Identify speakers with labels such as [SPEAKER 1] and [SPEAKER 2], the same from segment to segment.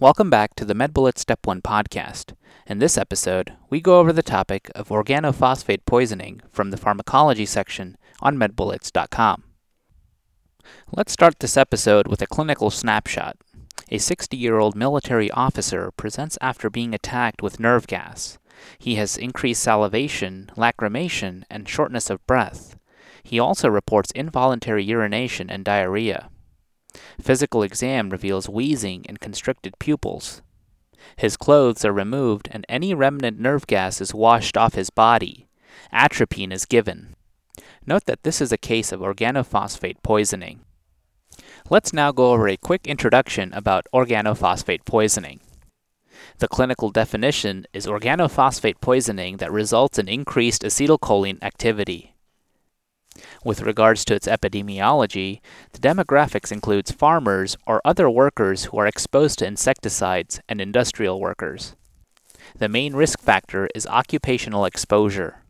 [SPEAKER 1] Welcome back to the MedBullets Step 1 podcast. In this episode, we go over the topic of organophosphate poisoning from the pharmacology section on medbullets.com. Let's start this episode with a clinical snapshot. A 60 year old military officer presents after being attacked with nerve gas. He has increased salivation, lacrimation, and shortness of breath. He also reports involuntary urination and diarrhea. Physical exam reveals wheezing and constricted pupils. His clothes are removed and any remnant nerve gas is washed off his body. Atropine is given. Note that this is a case of organophosphate poisoning. Let's now go over a quick introduction about organophosphate poisoning. The clinical definition is organophosphate poisoning that results in increased acetylcholine activity. With regards to its epidemiology, the demographics includes farmers or other workers who are exposed to insecticides and industrial workers. The main risk factor is occupational exposure.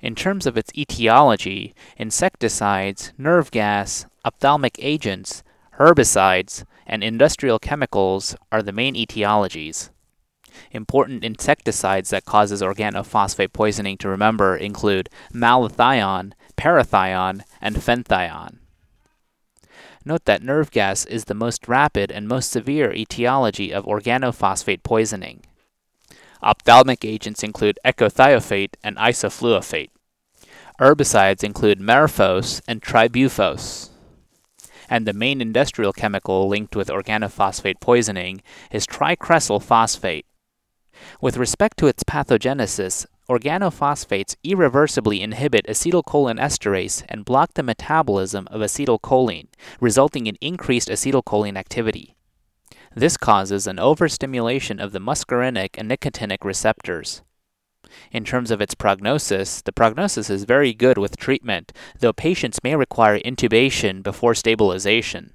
[SPEAKER 1] In terms of its etiology, insecticides, nerve gas, ophthalmic agents, herbicides, and industrial chemicals are the main etiologies. Important insecticides that causes organophosphate poisoning to remember include malathion, parathion, and fenthion. Note that nerve gas is the most rapid and most severe etiology of organophosphate poisoning. Ophthalmic agents include echothiophate and isoflurophate. Herbicides include merphos and tribufos. And the main industrial chemical linked with organophosphate poisoning is tricresyl phosphate. With respect to its pathogenesis, organophosphates irreversibly inhibit acetylcholinesterase and block the metabolism of acetylcholine, resulting in increased acetylcholine activity. This causes an overstimulation of the muscarinic and nicotinic receptors. In terms of its prognosis, the prognosis is very good with treatment, though patients may require intubation before stabilization.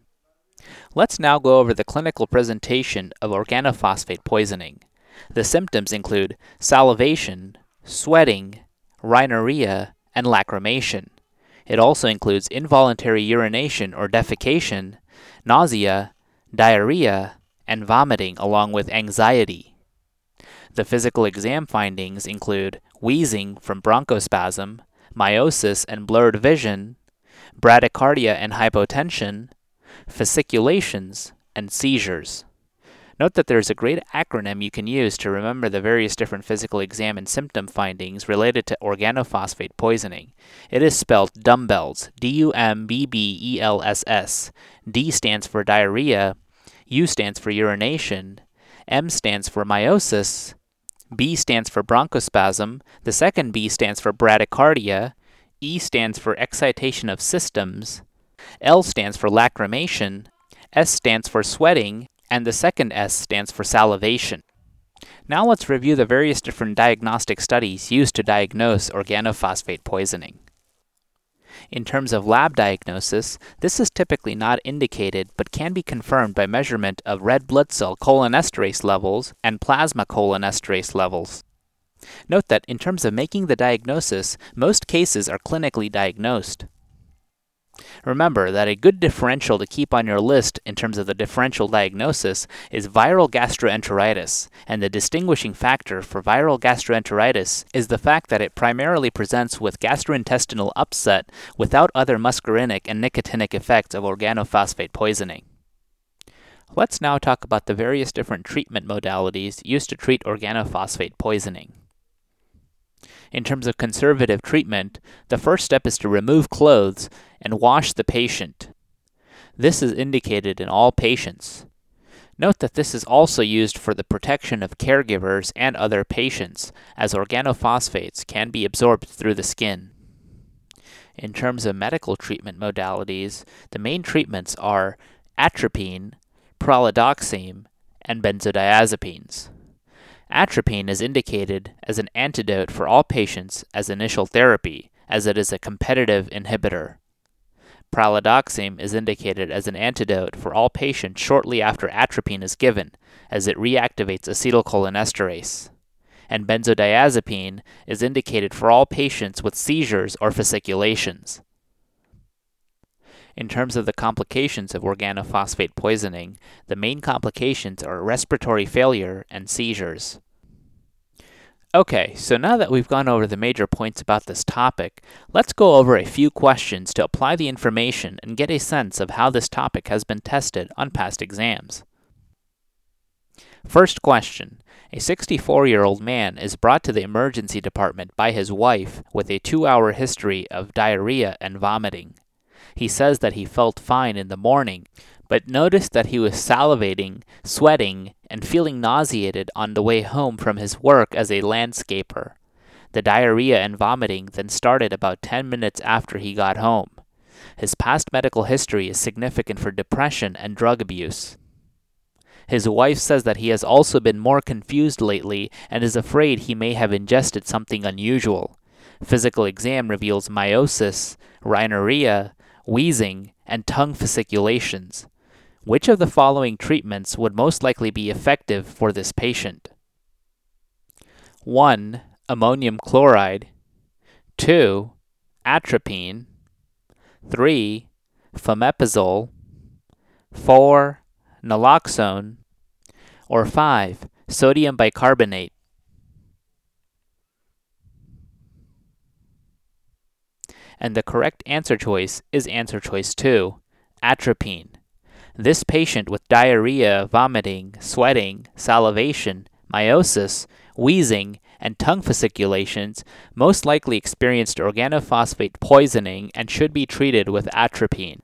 [SPEAKER 1] Let's now go over the clinical presentation of organophosphate poisoning. The symptoms include salivation, sweating, rhinorrhea, and lacrimation. It also includes involuntary urination or defecation, nausea, diarrhea, and vomiting, along with anxiety. The physical exam findings include wheezing from bronchospasm, miosis and blurred vision, bradycardia and hypotension, fasciculations, and seizures. Note that there is a great acronym you can use to remember the various different physical exam and symptom findings related to organophosphate poisoning. It is spelled dumbbells, D U M B B E L S S. D stands for diarrhea, U stands for urination, M stands for miosis, B stands for bronchospasm, the second B stands for bradycardia, E stands for excitation of systems, L stands for lacrimation, S stands for sweating, and the second S stands for salivation. Now let's review the various different diagnostic studies used to diagnose organophosphate poisoning. In terms of lab diagnosis, this is typically not indicated but can be confirmed by measurement of red blood cell cholinesterase levels and plasma cholinesterase levels. Note that in terms of making the diagnosis, most cases are clinically diagnosed. Remember that a good differential to keep on your list in terms of the differential diagnosis is viral gastroenteritis, and the distinguishing factor for viral gastroenteritis is the fact that it primarily presents with gastrointestinal upset without other muscarinic and nicotinic effects of organophosphate poisoning. Let's now talk about the various different treatment modalities used to treat organophosphate poisoning. In terms of conservative treatment, the first step is to remove clothes and wash the patient. This is indicated in all patients. Note that this is also used for the protection of caregivers and other patients, as organophosphates can be absorbed through the skin. In terms of medical treatment modalities, the main treatments are atropine, pralidoxime, and benzodiazepines. Atropine is indicated as an antidote for all patients as initial therapy, as it is a competitive inhibitor. Pralidoxime is indicated as an antidote for all patients shortly after atropine is given, as it reactivates acetylcholinesterase. And benzodiazepine is indicated for all patients with seizures or fasciculations. In terms of the complications of organophosphate poisoning, the main complications are respiratory failure and seizures. Okay, so now that we've gone over the major points about this topic, let's go over a few questions to apply the information and get a sense of how this topic has been tested on past exams. First question A 64 year old man is brought to the emergency department by his wife with a two hour history of diarrhea and vomiting. He says that he felt fine in the morning, but noticed that he was salivating, sweating, and feeling nauseated on the way home from his work as a landscaper. The diarrhea and vomiting then started about 10 minutes after he got home. His past medical history is significant for depression and drug abuse. His wife says that he has also been more confused lately and is afraid he may have ingested something unusual. Physical exam reveals miosis, rhinorrhea, wheezing, and tongue fasciculations. Which of the following treatments would most likely be effective for this patient? 1. Ammonium chloride. 2. Atropine. 3. Fomepizole. 4. Naloxone. Or 5. Sodium bicarbonate. And the correct answer choice is answer choice 2, atropine. This patient with diarrhea, vomiting, sweating, salivation, miosis, wheezing, and tongue fasciculations most likely experienced organophosphate poisoning and should be treated with atropine.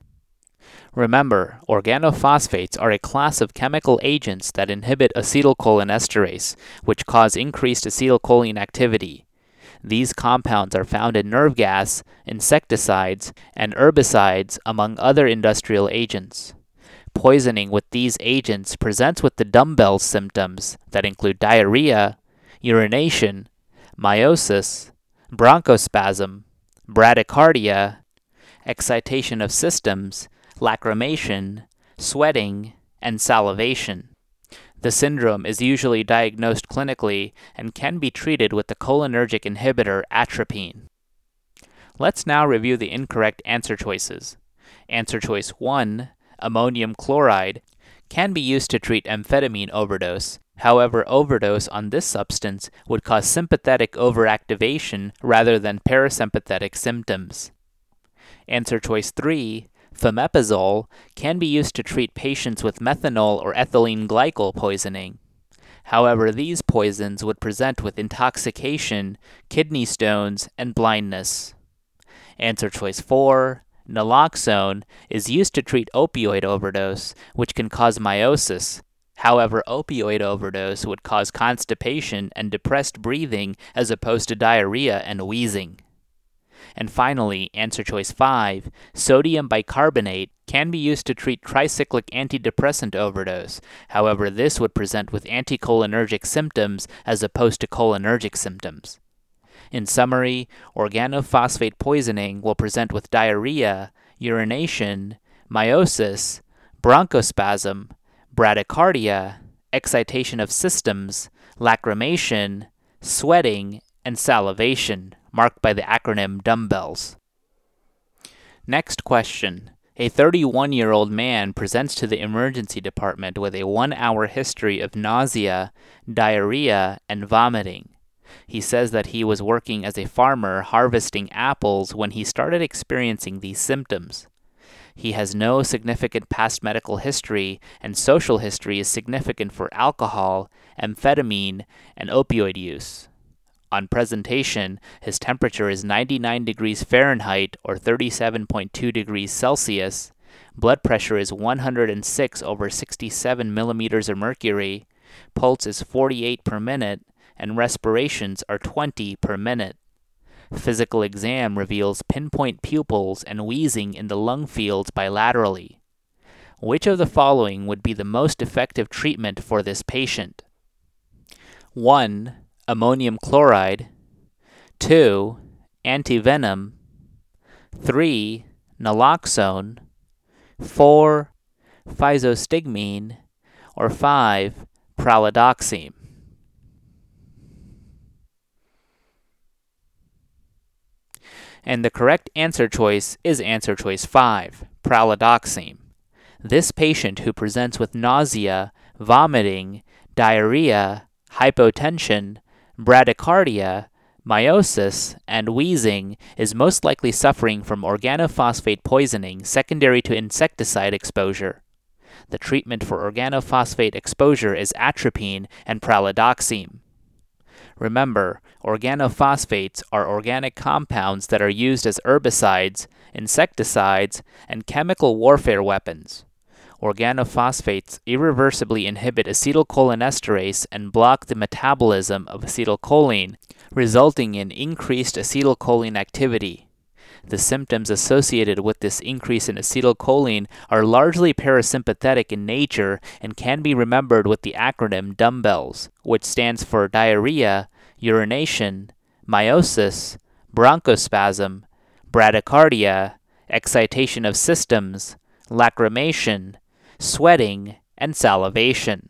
[SPEAKER 1] Remember, organophosphates are a class of chemical agents that inhibit acetylcholinesterase, which cause increased acetylcholine activity. These compounds are found in nerve gas, insecticides, and herbicides, among other industrial agents. Poisoning with these agents presents with the dumbbell symptoms that include diarrhea, urination, miosis, bronchospasm, bradycardia, excitation of systems, lacrimation, sweating, and salivation. The syndrome is usually diagnosed clinically and can be treated with the cholinergic inhibitor atropine. Let's now review the incorrect answer choices. Answer choice 1 ammonium chloride, can be used to treat amphetamine overdose. However, overdose on this substance would cause sympathetic overactivation rather than parasympathetic symptoms. Answer choice 3 Fomepizole can be used to treat patients with methanol or ethylene glycol poisoning. However, these poisons would present with intoxication, kidney stones, and blindness. Answer choice 4 Naloxone is used to treat opioid overdose, which can cause miosis. However, opioid overdose would cause constipation and depressed breathing as opposed to diarrhea and wheezing. And finally, answer choice 5 sodium bicarbonate can be used to treat tricyclic antidepressant overdose. However, this would present with anticholinergic symptoms as opposed to cholinergic symptoms. In summary, organophosphate poisoning will present with diarrhea, urination, miosis, bronchospasm, bradycardia, excitation of systems, lacrimation, sweating, and salivation, marked by the acronym dumbbells. Next question. A 31 year old man presents to the emergency department with a one hour history of nausea, diarrhea, and vomiting. He says that he was working as a farmer harvesting apples when he started experiencing these symptoms. He has no significant past medical history, and social history is significant for alcohol, amphetamine, and opioid use. On presentation, his temperature is 99 degrees Fahrenheit or 37.2 degrees Celsius. Blood pressure is 106 over 67 millimeters of mercury. Pulse is 48 per minute, and respirations are 20 per minute. Physical exam reveals pinpoint pupils and wheezing in the lung fields bilaterally. Which of the following would be the most effective treatment for this patient? 1. Ammonium chloride. 2. Antivenom. 3. Naloxone. 4. Physostigmine. Or 5. Pralidoxime. And the correct answer choice is answer choice 5, pralidoxime. This patient who presents with nausea, vomiting, diarrhea, hypotension, bradycardia, miosis, and wheezing is most likely suffering from organophosphate poisoning secondary to insecticide exposure. The treatment for organophosphate exposure is atropine and pralidoxime. Remember, organophosphates are organic compounds that are used as herbicides, insecticides, and chemical warfare weapons. Organophosphates irreversibly inhibit acetylcholinesterase and block the metabolism of acetylcholine, resulting in increased acetylcholine activity. The symptoms associated with this increase in acetylcholine are largely parasympathetic in nature and can be remembered with the acronym DUMBBELLS, which stands for diarrhea, urination, miosis, bronchospasm, bradycardia, excitation of systems, lacrimation, sweating, and salivation.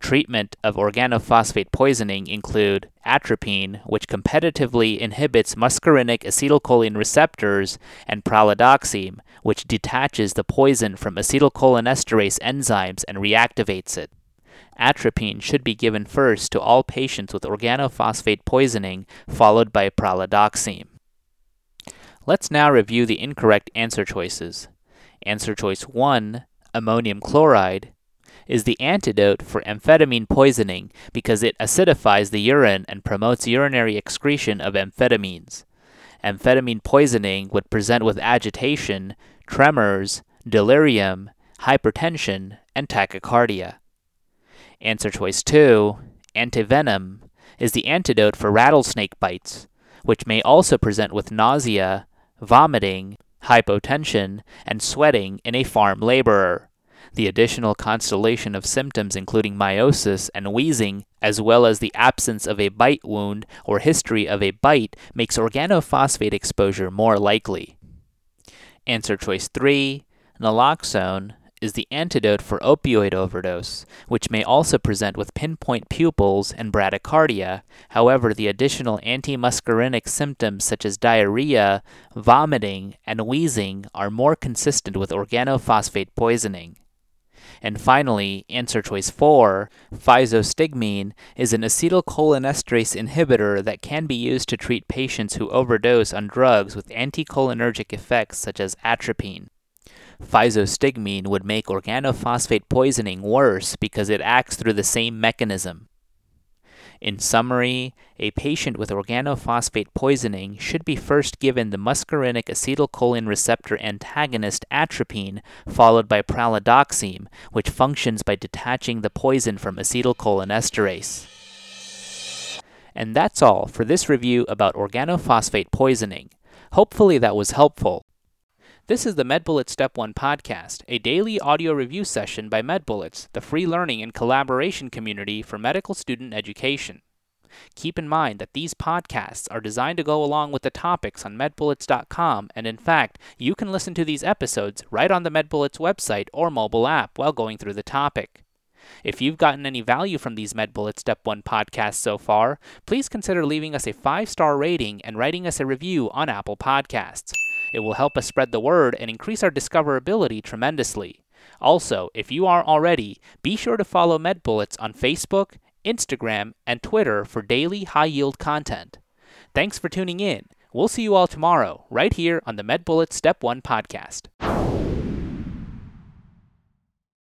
[SPEAKER 1] Treatment of organophosphate poisoning include atropine, which competitively inhibits muscarinic acetylcholine receptors, and pralidoxime, which detaches the poison from acetylcholinesterase enzymes and reactivates it. Atropine should be given first to all patients with organophosphate poisoning, followed by pralidoxime. Let's now review the incorrect answer choices. Answer choice 1, ammonium chloride, is the antidote for amphetamine poisoning because it acidifies the urine and promotes urinary excretion of amphetamines. Amphetamine poisoning would present with agitation, tremors, delirium, hypertension, and tachycardia. Answer choice 2, antivenom, is the antidote for rattlesnake bites, which may also present with nausea, vomiting, hypotension, and sweating in a farm laborer. The additional constellation of symptoms, including miosis and wheezing, as well as the absence of a bite wound or history of a bite, makes organophosphate exposure more likely. Answer choice 3 Naloxone is the antidote for opioid overdose, which may also present with pinpoint pupils and bradycardia. However, the additional antimuscarinic symptoms such as diarrhea, vomiting, and wheezing are more consistent with organophosphate poisoning. And finally, answer choice 4, physostigmine, is an acetylcholinesterase inhibitor that can be used to treat patients who overdose on drugs with anticholinergic effects such as atropine. Physostigmine would make organophosphate poisoning worse because it acts through the same mechanism. In summary, a patient with organophosphate poisoning should be first given the muscarinic acetylcholine receptor antagonist atropine, followed by pralidoxime, which functions by detaching the poison from acetylcholinesterase. And that's all for this review about organophosphate poisoning. Hopefully that was helpful. This is the MedBullets Step 1 podcast, a daily audio review session by MedBullets, the free learning and collaboration community for medical student education. Keep in mind that these podcasts are designed to go along with the topics on medbullets.com, and in fact, you can listen to these episodes right on the MedBullets website or mobile app while going through the topic. If you've gotten any value from these MedBullets Step 1 podcasts so far, please consider leaving us a five star rating and writing us a review on Apple Podcasts. It will help us spread the word and increase our discoverability tremendously. Also, if you aren't already, be sure to follow MedBullets on Facebook, Instagram, and Twitter for daily high yield content. Thanks for tuning in. We'll see you all tomorrow, right here on the MedBullets Step 1 podcast.